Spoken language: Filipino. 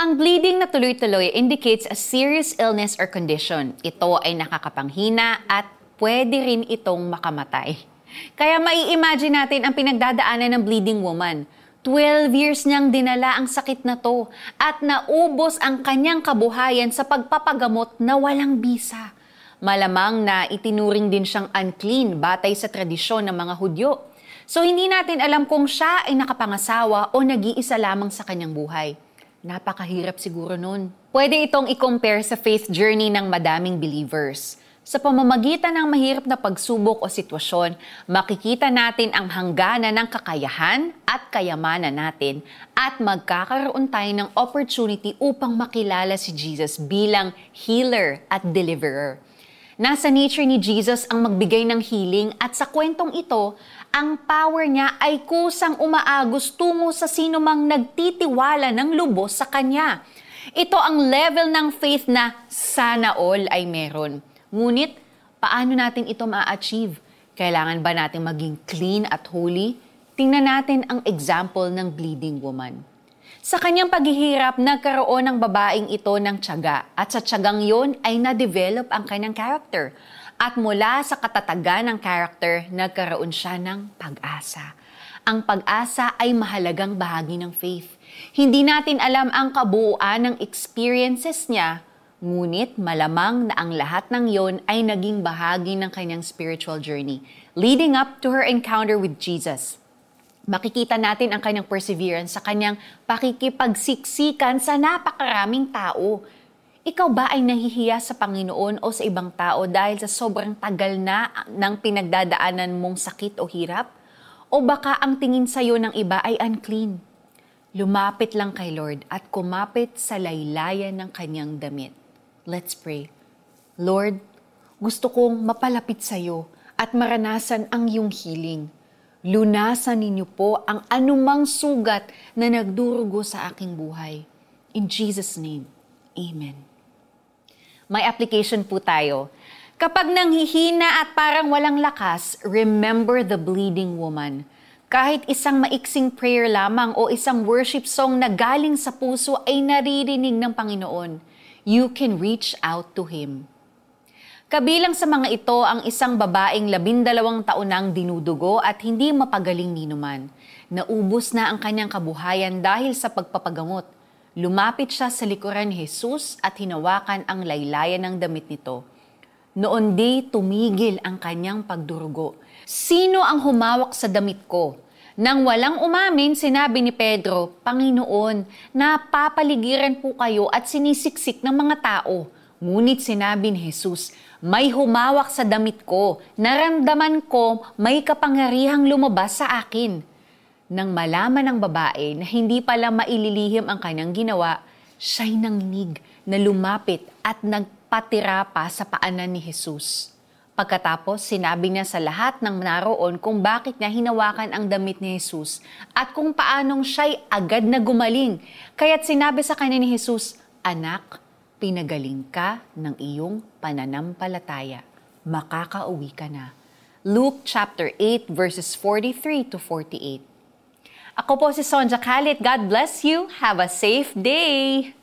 Ang bleeding na tuloy-tuloy indicates a serious illness or condition. Ito ay nakakapanghina at pwede rin itong makamatay. Kaya mai-imagine natin ang pinagdadaanan ng bleeding woman. 12 years niyang dinala ang sakit na to at naubos ang kanyang kabuhayan sa pagpapagamot na walang bisa. Malamang na itinuring din siyang unclean batay sa tradisyon ng mga Hudyo. So hindi natin alam kung siya ay nakapangasawa o nag-iisa lamang sa kanyang buhay. Napakahirap siguro nun. Pwede itong i-compare sa faith journey ng madaming believers. Sa pamamagitan ng mahirap na pagsubok o sitwasyon, makikita natin ang hangganan ng kakayahan at kayamanan natin at magkakaroon tayo ng opportunity upang makilala si Jesus bilang healer at deliverer. Nasa nature ni Jesus ang magbigay ng healing at sa kwentong ito, ang power niya ay kusang umaagos tungo sa sino mang nagtitiwala ng lubos sa Kanya. Ito ang level ng faith na sana all ay meron. Ngunit, paano natin ito ma-achieve? Kailangan ba natin maging clean at holy? Tingnan natin ang example ng bleeding woman. Sa kanyang paghihirap, nagkaroon ng babaeng ito ng tiyaga at sa tiyagang yon ay na-develop ang kanyang character. At mula sa katatagan ng character, nagkaroon siya ng pag-asa. Ang pag-asa ay mahalagang bahagi ng faith. Hindi natin alam ang kabuuan ng experiences niya, ngunit malamang na ang lahat ng yon ay naging bahagi ng kanyang spiritual journey, leading up to her encounter with Jesus makikita natin ang kanyang perseverance sa kanyang pakikipagsiksikan sa napakaraming tao. Ikaw ba ay nahihiya sa Panginoon o sa ibang tao dahil sa sobrang tagal na ng pinagdadaanan mong sakit o hirap? O baka ang tingin sa iyo ng iba ay unclean? Lumapit lang kay Lord at kumapit sa laylayan ng kanyang damit. Let's pray. Lord, gusto kong mapalapit sa iyo at maranasan ang iyong healing Lunasan ninyo po ang anumang sugat na nagdurugo sa aking buhay. In Jesus' name, Amen. May application po tayo. Kapag nanghihina at parang walang lakas, remember the bleeding woman. Kahit isang maiksing prayer lamang o isang worship song na galing sa puso ay naririnig ng Panginoon, you can reach out to Him. Kabilang sa mga ito ang isang babaeng labindalawang taon nang dinudugo at hindi mapagaling ninuman. Naubos na ang kanyang kabuhayan dahil sa pagpapagamot. Lumapit siya sa likuran ni Jesus at hinawakan ang laylayan ng damit nito. Noon di tumigil ang kanyang pagdurugo. Sino ang humawak sa damit ko? Nang walang umamin, sinabi ni Pedro, Panginoon, napapaligiran po kayo at sinisiksik ng mga tao. Ngunit sinabi ni Jesus, may humawak sa damit ko. Naramdaman ko may kapangyarihang lumabas sa akin. Nang malaman ng babae na hindi pala maililihim ang kanyang ginawa, siya'y nanginig na lumapit at nagpatira pa sa paanan ni Jesus. Pagkatapos, sinabi niya sa lahat ng naroon kung bakit niya hinawakan ang damit ni Jesus at kung paanong siya'y agad na gumaling. Kaya't sinabi sa kanya ni Jesus, Anak, pinagaling ka ng iyong pananampalataya. Makakauwi ka na. Luke chapter 8 verses 43 to 48. Ako po si Sonja Khalid. God bless you. Have a safe day.